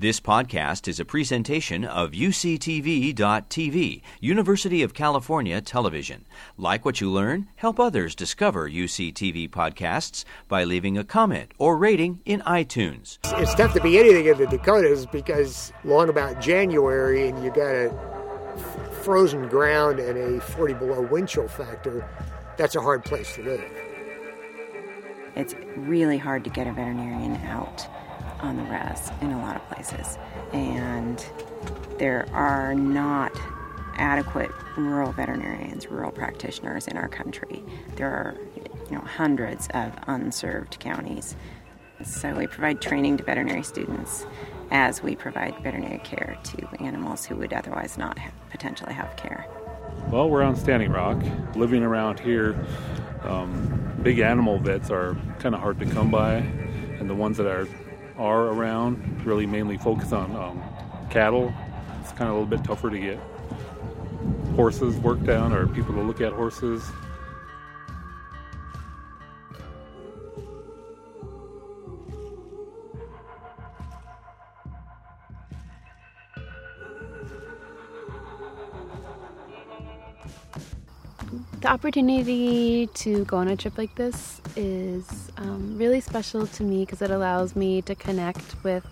This podcast is a presentation of UCTV.tv, University of California Television. Like what you learn, help others discover UCTV podcasts by leaving a comment or rating in iTunes. It's tough to be anything in the Dakotas because long about January and you got a frozen ground and a 40 below wind chill factor, that's a hard place to live. It's really hard to get a veterinarian out on the res in a lot of places. And there are not adequate rural veterinarians, rural practitioners in our country. There are you know hundreds of unserved counties. So we provide training to veterinary students as we provide veterinary care to animals who would otherwise not have, potentially have care. Well, we're on Standing Rock. Living around here, um, big animal vets are kind of hard to come by, and the ones that are are around really mainly focus on um, cattle. It's kind of a little bit tougher to get horses worked down or people to look at horses. The opportunity to go on a trip like this is um, really special to me because it allows me to connect with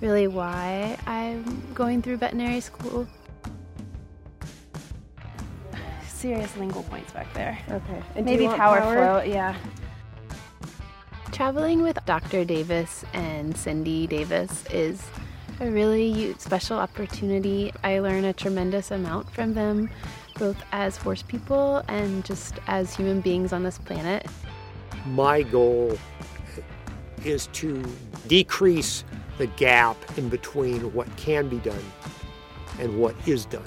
really why I'm going through veterinary school. Serious lingual points back there. Okay. And Maybe power, power float. Yeah. Traveling with Dr. Davis and Cindy Davis is a really special opportunity. I learn a tremendous amount from them both as horse people and just as human beings on this planet. My goal is to decrease the gap in between what can be done and what is done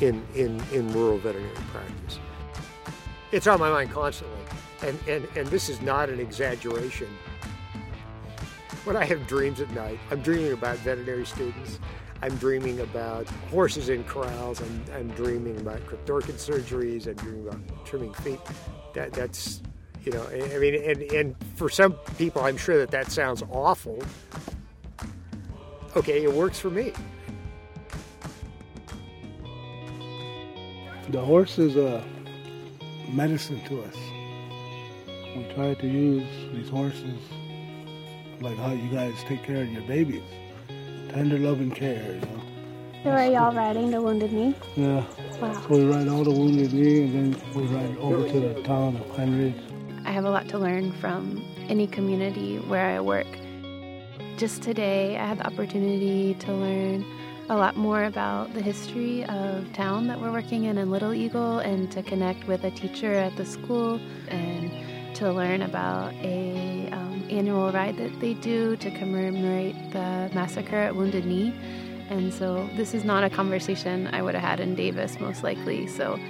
in, in, in rural veterinary practice. It's on my mind constantly, and, and, and this is not an exaggeration. When I have dreams at night, I'm dreaming about veterinary students I'm dreaming about horses in corrals. I'm, I'm dreaming about cryptorchid surgeries. I'm dreaming about trimming feet. That, that's, you know, I mean, and, and for some people, I'm sure that that sounds awful. Okay, it works for me. The horse is a medicine to us. We try to use these horses like how you guys take care of your babies tender loving care, you know. So are y'all riding the Wounded Knee? Yeah. Wow. So we ride all the Wounded Knee and then we ride over to the town of Pine Ridge. I have a lot to learn from any community where I work. Just today, I had the opportunity to learn a lot more about the history of town that we're working in in Little Eagle and to connect with a teacher at the school and to learn about a um, annual ride that they do to commemorate the massacre at Wounded Knee. And so this is not a conversation I would have had in Davis, most likely. So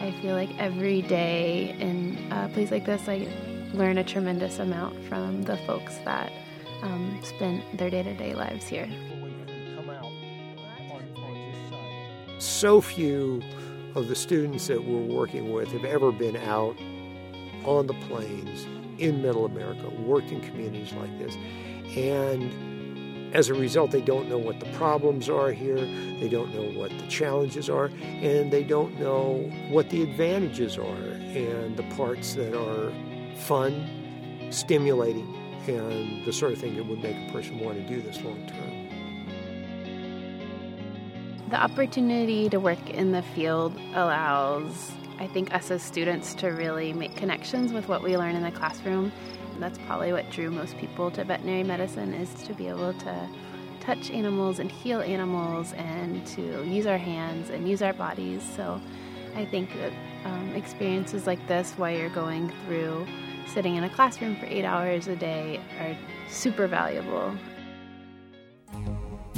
I feel like every day in a place like this, I learn a tremendous amount from the folks that um, spend their day to day lives here. So few of the students that we're working with have ever been out on the plains in middle America, worked in communities like this. And as a result, they don't know what the problems are here, they don't know what the challenges are, and they don't know what the advantages are and the parts that are fun, stimulating, and the sort of thing that would make a person want to do this long term. The opportunity to work in the field allows I think us as students to really make connections with what we learn in the classroom. That's probably what drew most people to veterinary medicine is to be able to touch animals and heal animals and to use our hands and use our bodies. So I think that um, experiences like this, while you're going through sitting in a classroom for eight hours a day, are super valuable.